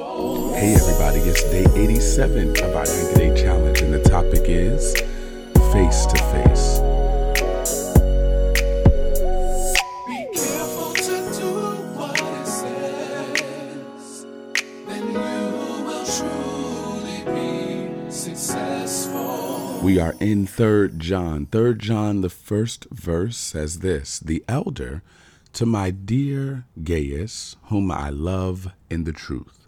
Hey everybody, it's day 87 of our 90 day challenge, and the topic is face to face. Be careful to do what it says. Then you will truly be successful. We are in 3rd John. 3rd John, the first verse says this The elder to my dear Gaius, whom I love in the truth.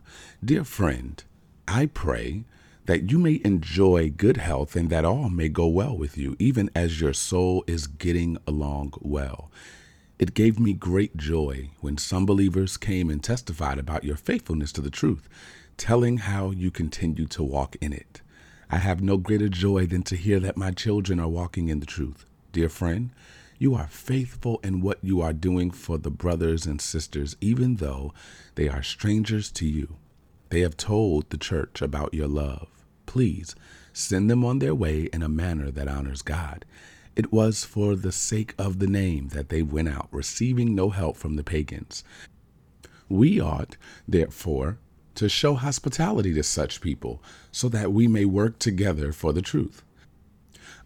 Dear friend, I pray that you may enjoy good health and that all may go well with you, even as your soul is getting along well. It gave me great joy when some believers came and testified about your faithfulness to the truth, telling how you continue to walk in it. I have no greater joy than to hear that my children are walking in the truth. Dear friend, you are faithful in what you are doing for the brothers and sisters, even though they are strangers to you. They have told the church about your love. Please send them on their way in a manner that honors God. It was for the sake of the name that they went out, receiving no help from the pagans. We ought, therefore, to show hospitality to such people, so that we may work together for the truth.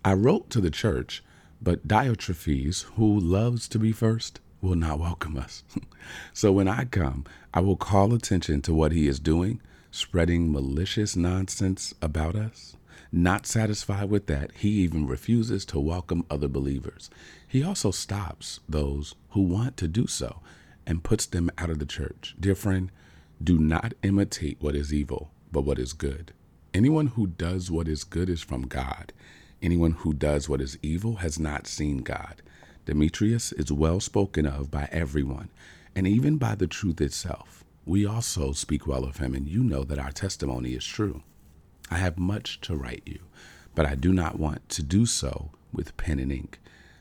I wrote to the church, but Diotrephes, who loves to be first, will not welcome us. so when I come, I will call attention to what he is doing, spreading malicious nonsense about us. Not satisfied with that, he even refuses to welcome other believers. He also stops those who want to do so and puts them out of the church. Dear friend, do not imitate what is evil, but what is good. Anyone who does what is good is from God. Anyone who does what is evil has not seen God. Demetrius is well spoken of by everyone, and even by the truth itself. We also speak well of him, and you know that our testimony is true. I have much to write you, but I do not want to do so with pen and ink.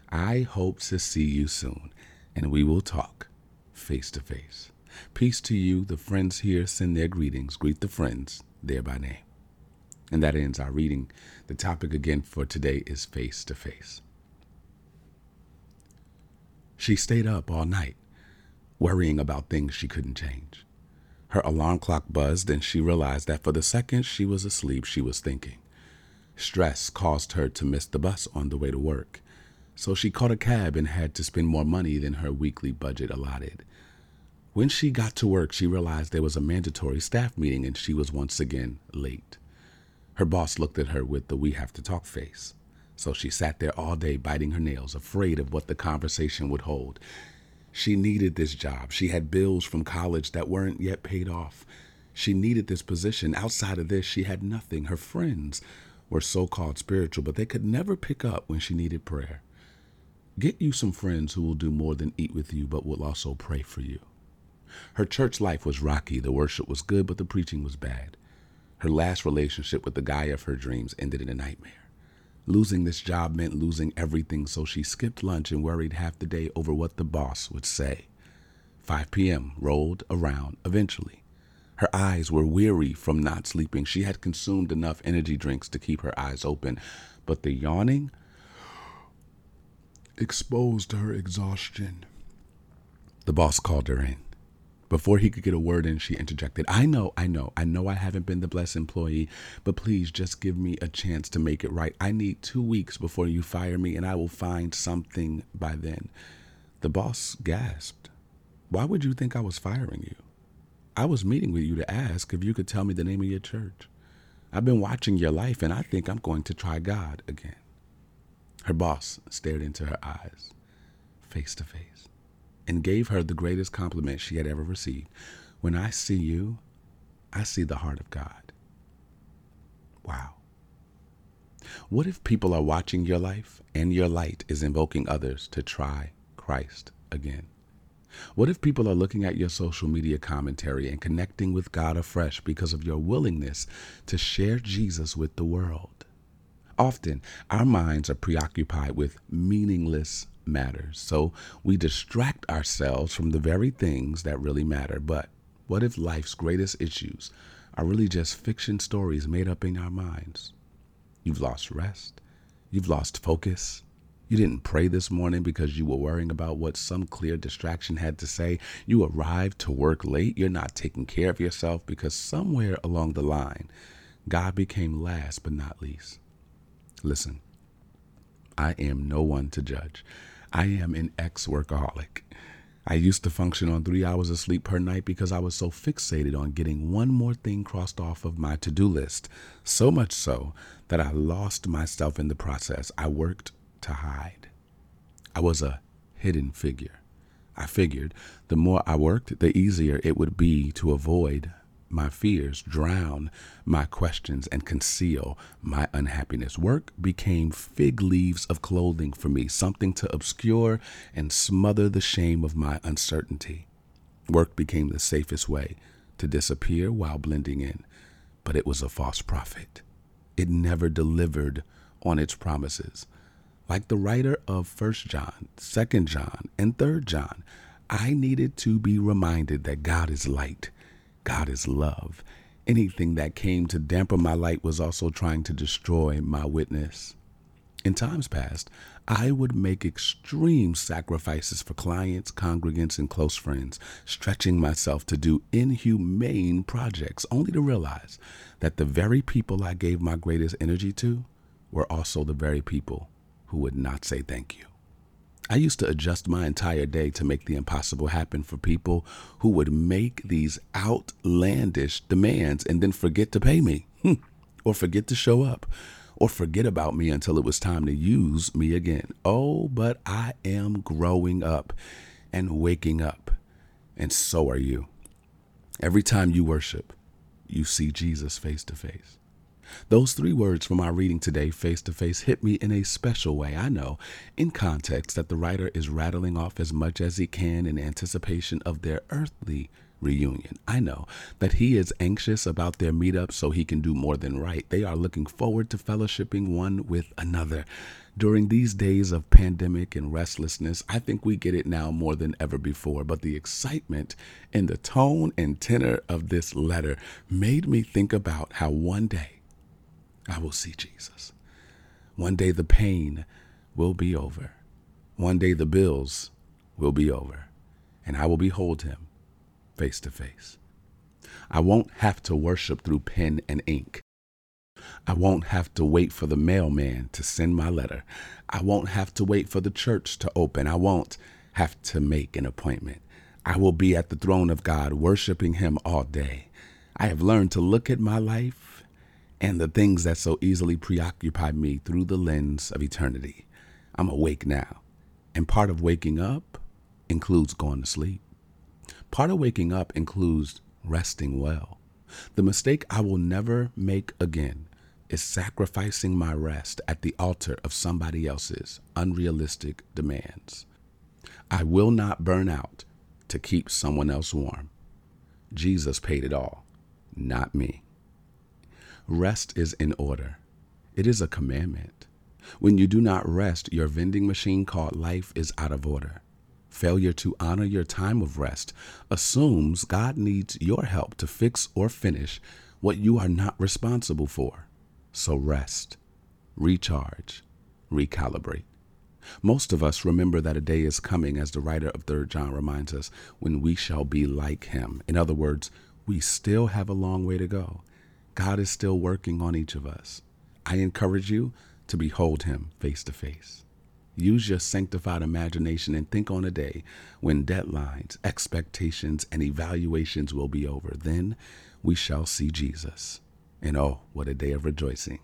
I hope to see you soon, and we will talk face to face. Peace to you. The friends here send their greetings. Greet the friends there by name. And that ends our reading. The topic again for today is face to face. She stayed up all night, worrying about things she couldn't change. Her alarm clock buzzed, and she realized that for the second she was asleep, she was thinking. Stress caused her to miss the bus on the way to work, so she caught a cab and had to spend more money than her weekly budget allotted. When she got to work, she realized there was a mandatory staff meeting and she was once again late. Her boss looked at her with the we have to talk face. So she sat there all day biting her nails, afraid of what the conversation would hold. She needed this job. She had bills from college that weren't yet paid off. She needed this position. Outside of this, she had nothing. Her friends were so called spiritual, but they could never pick up when she needed prayer. Get you some friends who will do more than eat with you, but will also pray for you. Her church life was rocky. The worship was good, but the preaching was bad. Her last relationship with the guy of her dreams ended in a nightmare. Losing this job meant losing everything, so she skipped lunch and worried half the day over what the boss would say. 5 p.m. rolled around eventually. Her eyes were weary from not sleeping. She had consumed enough energy drinks to keep her eyes open, but the yawning exposed her exhaustion. The boss called her in. Before he could get a word in, she interjected, I know, I know, I know I haven't been the blessed employee, but please just give me a chance to make it right. I need two weeks before you fire me, and I will find something by then. The boss gasped. Why would you think I was firing you? I was meeting with you to ask if you could tell me the name of your church. I've been watching your life, and I think I'm going to try God again. Her boss stared into her eyes, face to face and gave her the greatest compliment she had ever received. When I see you, I see the heart of God. Wow. What if people are watching your life and your light is invoking others to try Christ again? What if people are looking at your social media commentary and connecting with God afresh because of your willingness to share Jesus with the world? Often, our minds are preoccupied with meaningless matters, so we distract ourselves from the very things that really matter. But what if life's greatest issues are really just fiction stories made up in our minds? You've lost rest. You've lost focus. You didn't pray this morning because you were worrying about what some clear distraction had to say. You arrived to work late. You're not taking care of yourself because somewhere along the line, God became last but not least. Listen, I am no one to judge. I am an ex workaholic. I used to function on three hours of sleep per night because I was so fixated on getting one more thing crossed off of my to do list. So much so that I lost myself in the process. I worked to hide. I was a hidden figure. I figured the more I worked, the easier it would be to avoid my fears, drown my questions, and conceal my unhappiness. Work became fig leaves of clothing for me, something to obscure and smother the shame of my uncertainty. Work became the safest way to disappear while blending in, but it was a false prophet. It never delivered on its promises. Like the writer of 1 John, 2 John, and 3 John, I needed to be reminded that God is light, God is love. Anything that came to dampen my light was also trying to destroy my witness. In times past, I would make extreme sacrifices for clients, congregants, and close friends, stretching myself to do inhumane projects, only to realize that the very people I gave my greatest energy to were also the very people who would not say thank you. I used to adjust my entire day to make the impossible happen for people who would make these outlandish demands and then forget to pay me, hmm, or forget to show up, or forget about me until it was time to use me again. Oh, but I am growing up and waking up, and so are you. Every time you worship, you see Jesus face to face. Those three words from our reading today, face to face, hit me in a special way. I know, in context, that the writer is rattling off as much as he can in anticipation of their earthly reunion. I know that he is anxious about their meetup so he can do more than write. They are looking forward to fellowshipping one with another. During these days of pandemic and restlessness, I think we get it now more than ever before. But the excitement and the tone and tenor of this letter made me think about how one day I will see Jesus. One day the pain will be over. One day the bills will be over, and I will behold him face to face. I won't have to worship through pen and ink. I won't have to wait for the mailman to send my letter. I won't have to wait for the church to open. I won't have to make an appointment. I will be at the throne of God, worshiping Him all day. I have learned to look at my life and the things that so easily preoccupy me through the lens of eternity. I'm awake now. And part of waking up includes going to sleep. Part of waking up includes resting well. The mistake I will never make again is sacrificing my rest at the altar of somebody else's unrealistic demands. I will not burn out to keep someone else warm. Jesus paid it all, not me. Rest is in order. It is a commandment. When you do not rest, your vending machine called life is out of order. Failure to honor your time of rest assumes God needs your help to fix or finish what you are not responsible for. So rest, recharge, recalibrate. Most of us remember that a day is coming, as the writer of 3 John reminds us, when we shall be like him. In other words, we still have a long way to go. God is still working on each of us. I encourage you to behold him face to face. Use your sanctified imagination and think on a day when deadlines, expectations, and evaluations will be over. Then we shall see Jesus. And oh, what a day of rejoicing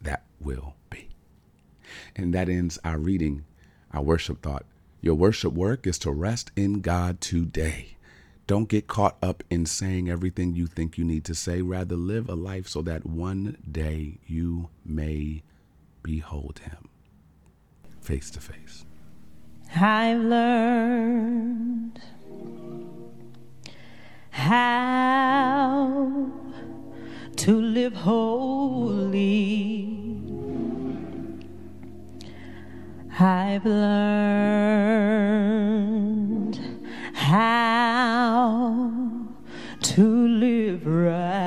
that will be. And that ends our reading, our worship thought. Your worship work is to rest in God today. Don't get caught up in saying everything you think you need to say. Rather, live a life so that one day you may behold him face to face. I've learned how to live holy. I've learned how to live right.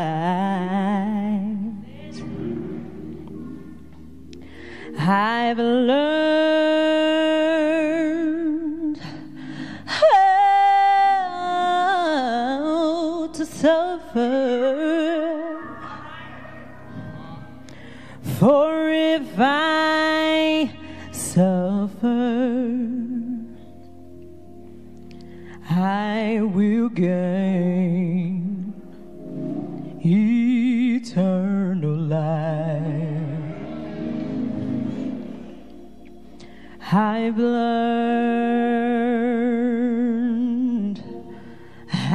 I've learned how to suffer. For if I suffer, I will gain I've learned how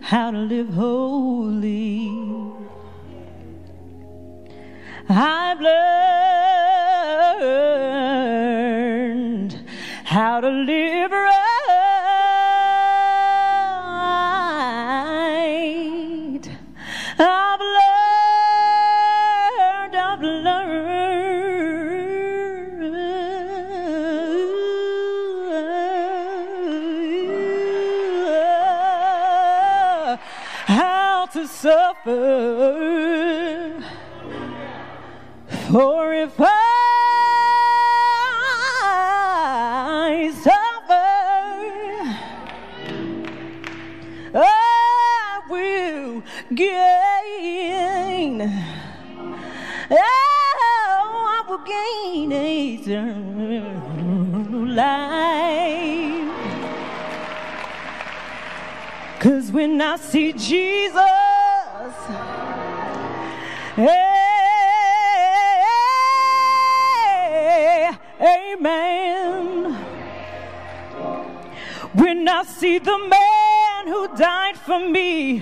how to live holy. I've Cause when I see Jesus, hey, amen. When I see the man who died for me,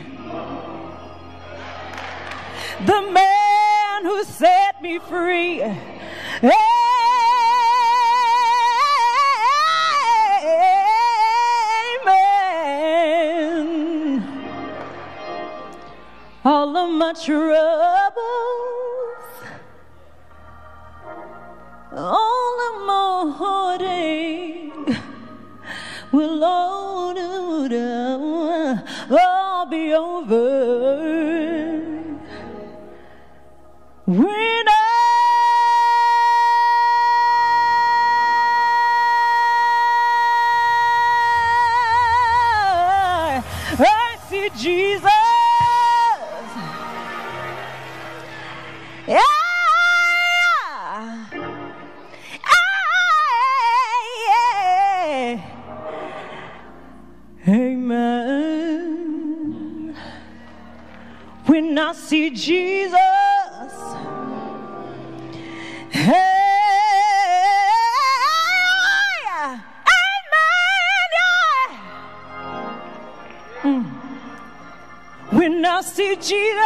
the man who set me free. Troubles, all of my heartache will all, When I see Jesus, hey. Mm. When I see Jesus,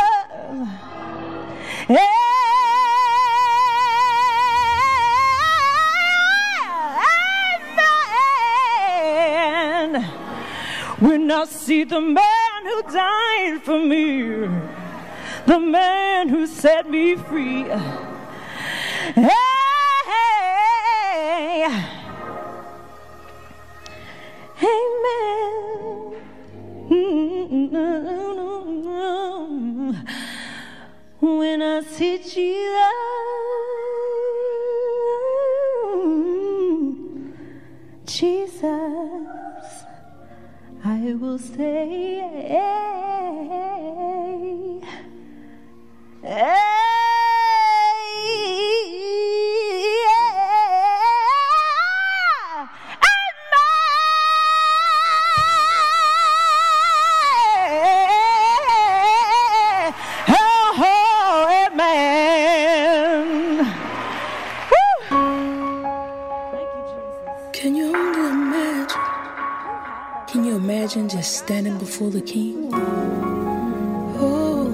amen. When I see the man the man who set me free. Hey, amen. When I see Jesus, Jesus, I will say, standing before the king. Oh,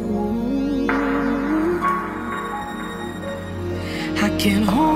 I can hold.